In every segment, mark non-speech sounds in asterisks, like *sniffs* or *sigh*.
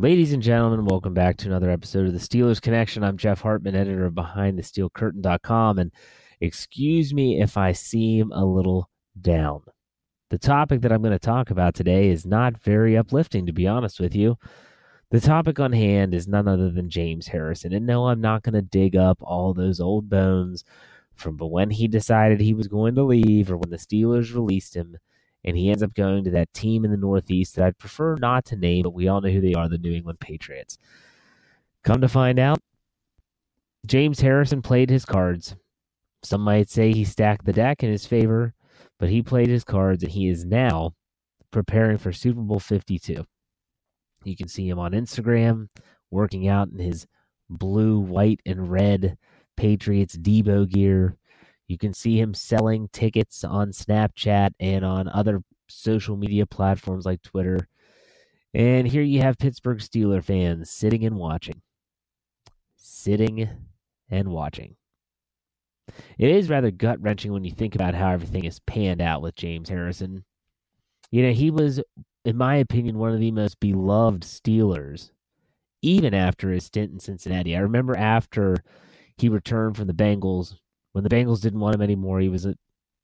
Ladies and gentlemen, welcome back to another episode of the Steelers Connection. I'm Jeff Hartman, editor of BehindTheSteelCurtain.com, and excuse me if I seem a little down. The topic that I'm going to talk about today is not very uplifting, to be honest with you. The topic on hand is none other than James Harrison. And no, I'm not going to dig up all those old bones from when he decided he was going to leave or when the Steelers released him and he ends up going to that team in the Northeast that I'd prefer not to name, but we all know who they are the New England Patriots. Come to find out, James Harrison played his cards. Some might say he stacked the deck in his favor, but he played his cards and he is now preparing for Super Bowl 52. You can see him on Instagram working out in his blue, white, and red Patriots Deebo gear. You can see him selling tickets on Snapchat and on other social media platforms like Twitter. And here you have Pittsburgh Steeler fans sitting and watching. Sitting and watching. It is rather gut wrenching when you think about how everything is panned out with James Harrison. You know, he was, in my opinion, one of the most beloved Steelers, even after his stint in Cincinnati. I remember after he returned from the Bengals when the Bengals didn't want him anymore, he was a,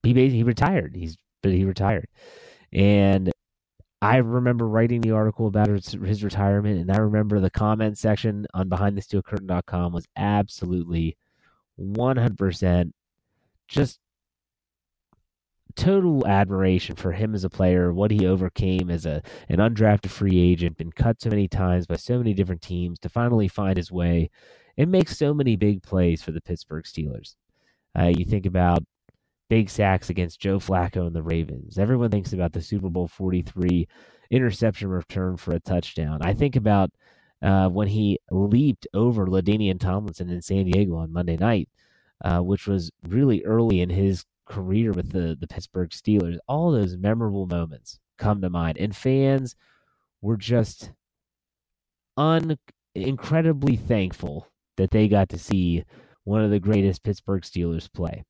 he he retired. He's but he retired, and I remember writing the article about his, his retirement, and I remember the comment section on BehindTheSteelCurtain.com was absolutely one hundred percent just total admiration for him as a player, what he overcame as a an undrafted free agent, been cut so many times by so many different teams to finally find his way and make so many big plays for the Pittsburgh Steelers. Uh, you think about big sacks against Joe Flacco and the Ravens. Everyone thinks about the Super Bowl 43 interception return for a touchdown. I think about uh, when he leaped over LaDainian Tomlinson in San Diego on Monday night, uh, which was really early in his career with the, the Pittsburgh Steelers. All those memorable moments come to mind, and fans were just un- incredibly thankful that they got to see one of the greatest Pittsburgh Steelers play.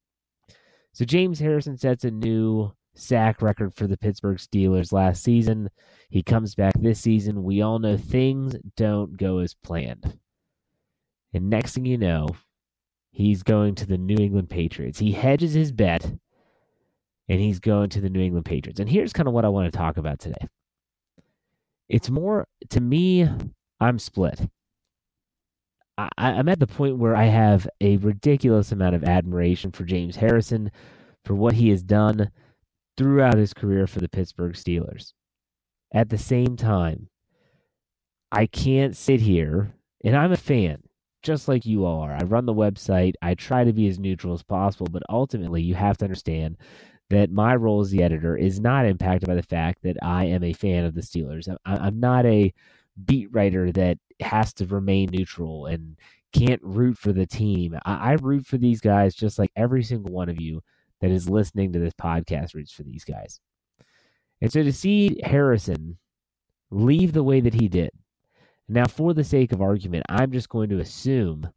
So James Harrison sets a new sack record for the Pittsburgh Steelers last season. He comes back this season. We all know things don't go as planned. And next thing you know, he's going to the New England Patriots. He hedges his bet and he's going to the New England Patriots. And here's kind of what I want to talk about today. It's more, to me, I'm split. I, I'm at the point where I have a ridiculous amount of admiration for James Harrison for what he has done throughout his career for the Pittsburgh Steelers. At the same time, I can't sit here, and I'm a fan, just like you all are. I run the website, I try to be as neutral as possible, but ultimately, you have to understand that my role as the editor is not impacted by the fact that I am a fan of the Steelers. I'm not a beat writer that has to remain neutral and can't root for the team. I, I, root for these guys just like every single one of you that is listening to this podcast roots for these guys. And so to see Harrison leave the way that he did, now for the sake of argument, I'm just going to assume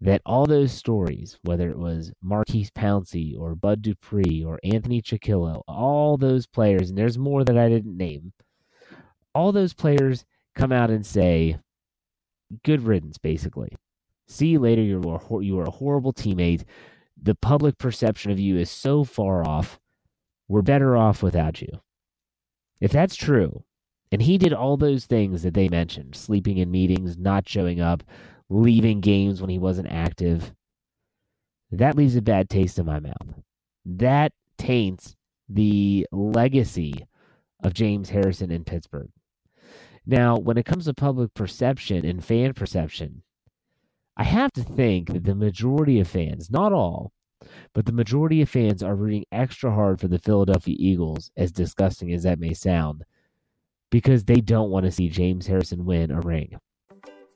that all those stories, whether it was Maurkice Pouncey or Bud Dupree or Anthony Chickillo, all those players, and there's more that I didn't name, all those players come out and say, good riddance, basically. See you later. You're a, you are a horrible teammate. The public perception of you is so far off. We're better off without you. If that's true, and he did all those things that they mentioned sleeping in meetings, not showing up, leaving games when he wasn't active that leaves a bad taste in my mouth. That taints the legacy of James Harrison in Pittsburgh. Now, when it comes to public perception and fan perception, I have to think that the majority of fans, not all, but the majority of fans are rooting extra hard for the Philadelphia Eagles, as disgusting as that may sound, because they don't want to see James Harrison win a ring.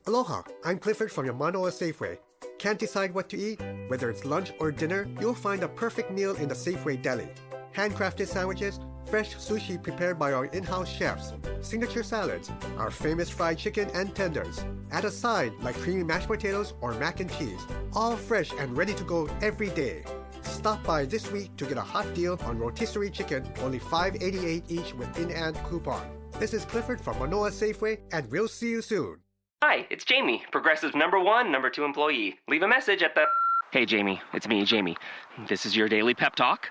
Aloha, I'm Clifford from your Manoa Safeway. Can't decide what to eat? Whether it's lunch or dinner, you'll find a perfect meal in the Safeway Deli. Handcrafted sandwiches, fresh sushi prepared by our in-house chefs, signature salads, our famous fried chicken and tenders. Add a side like creamy mashed potatoes or mac and cheese, all fresh and ready to go every day. Stop by this week to get a hot deal on rotisserie chicken, only $5.88 each with in-hand coupon. This is Clifford from Manoa Safeway, and we'll see you soon. Hi, it's Jamie, Progressive number one, number two employee. Leave a message at the. Hey, Jamie, it's me, Jamie. This is your daily pep talk.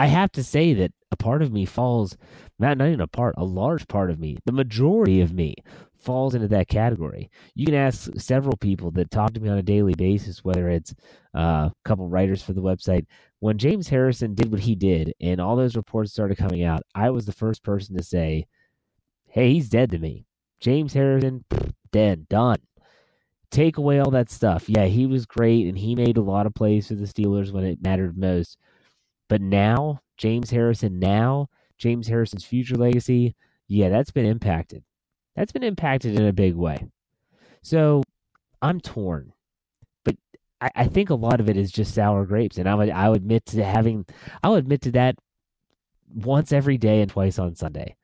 I have to say that a part of me falls, not, not even a part, a large part of me, the majority of me falls into that category. You can ask several people that talk to me on a daily basis, whether it's uh, a couple writers for the website. When James Harrison did what he did and all those reports started coming out, I was the first person to say, hey, he's dead to me. James Harrison, *sniffs* dead, done. Take away all that stuff. Yeah, he was great and he made a lot of plays for the Steelers when it mattered most. But now, James Harrison, now, James Harrison's future legacy, yeah, that's been impacted that's been impacted in a big way. So I'm torn, but I, I, think a lot of it is just sour grapes, and I would I would admit to having I would admit to that once every day and twice on Sunday.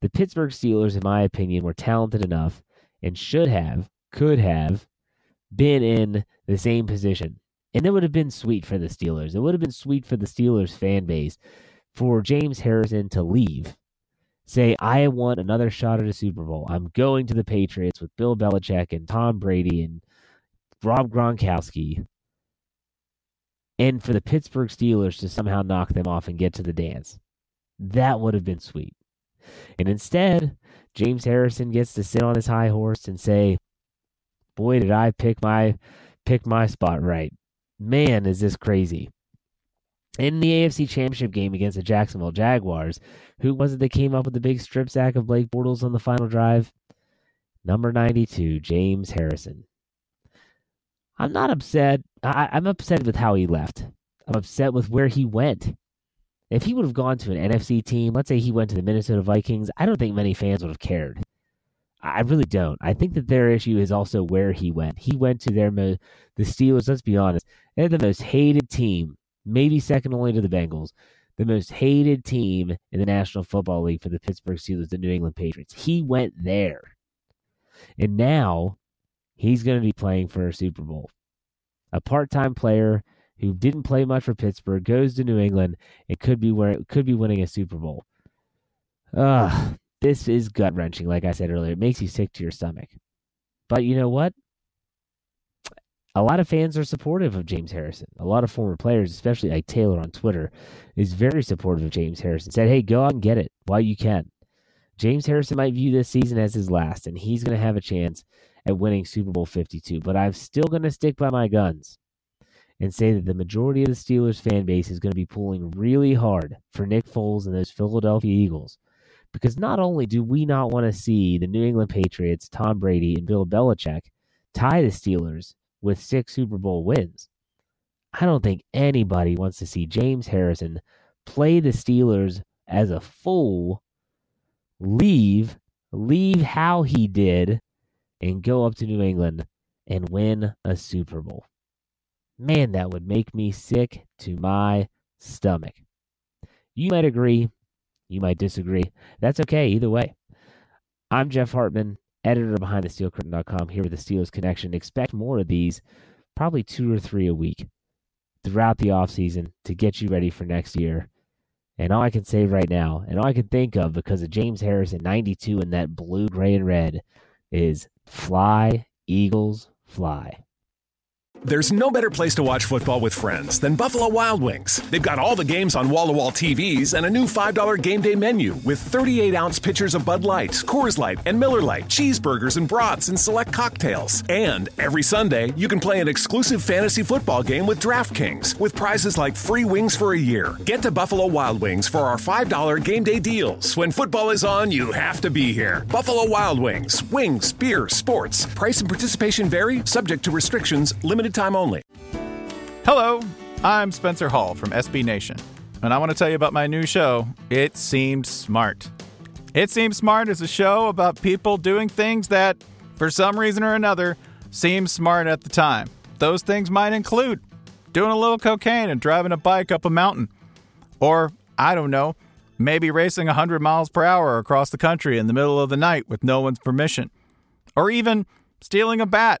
The Pittsburgh Steelers, in my opinion, were talented enough and should have, could have, been in the same position. And it would have been sweet for the Steelers. It would have been sweet for the Steelers fan base for James Harrison to leave say, I want another shot at a Super Bowl. I'm going to the Patriots with Bill Belichick and Tom Brady and Rob Gronkowski. And for the Pittsburgh Steelers to somehow knock them off and get to the dance. That would have been sweet. And instead, James Harrison gets to sit on his high horse and say, Boy, did I pick my pick my spot right. Man, is this crazy in the AFC Championship game against the Jacksonville Jaguars. Who was it that came up with the big strip sack of Blake Bortles on the final drive? Number 92, James Harrison. I'm not upset. I, am upset with how he left. I'm upset with where he went. If he would have gone to an NFC team, let's say he went to the Minnesota Vikings, I don't think many fans would have cared. I really don't. I think that their issue is also where he went. He went to their the Steelers. Let's be honest, they're the most hated team maybe second only to the Bengals, the most hated team in the National Football League for the Pittsburgh Steelers, the New England Patriots. He went there. And now he's going to be playing for a Super Bowl. A part time player who didn't play much for Pittsburgh goes to New England and could be where it could be winning a Super Bowl. Ugh, this is gut wrenching, like I said earlier. It makes you sick to your stomach. But you know what? a lot of fans are supportive of James Harrison. A lot of former players, especially Ike Taylor on Twitter, is very supportive of James Harrison. Said, "Hey, go out and get it while you can." James Harrison might view this season as his last, and he's going to have a chance at winning Super Bowl 52. But I'm still going to stick by my guns and say that the majority of the Steelers fan base is going to be pulling really hard for Nick Foles and those Philadelphia Eagles. Because not only do we not want to see the New England Patriots, Tom Brady, and Bill Belichick tie the Steelers with six Super Bowl wins. I don't think anybody wants to see James Harrison play the Steelers as a fool, leave, leave how he did, and go up to New England and win a Super Bowl. Man, that would make me sick to my stomach. You might agree, you might disagree. That's okay, either way. I'm Jeff Hartman editor behind the steelcurtain.com here with the Steelers Connection. Expect more of these, probably two or three a week throughout the offseason to get you ready for next year. And all I can say right now, and all I can think of because of James Harrison 92 in that blue, gray, and red is fly, Eagles, fly. There's no better place to watch football with friends than Buffalo Wild Wings. They've got all the games on wall to wall TVs and a new $5 game day menu with 38 ounce pitchers of Bud Light, Coors Light, and Miller Lite, cheeseburgers and brats, and select cocktails. And every Sunday, you can play an exclusive fantasy football game with DraftKings with prizes like free wings for a year. Get to Buffalo Wild Wings for our $5 game day deals. When football is on, you have to be here. Buffalo Wild Wings, wings, beer, sports. Price and participation vary, subject to restrictions, limited limited time only. Hello, I'm Spencer Hall from SB Nation, and I want to tell you about my new show, It Seemed Smart. It Seems Smart is a show about people doing things that, for some reason or another, seem smart at the time. Those things might include doing a little cocaine and driving a bike up a mountain. Or, I don't know, maybe racing 100 miles per hour across the country in the middle of the night with no one's permission. Or even stealing a bat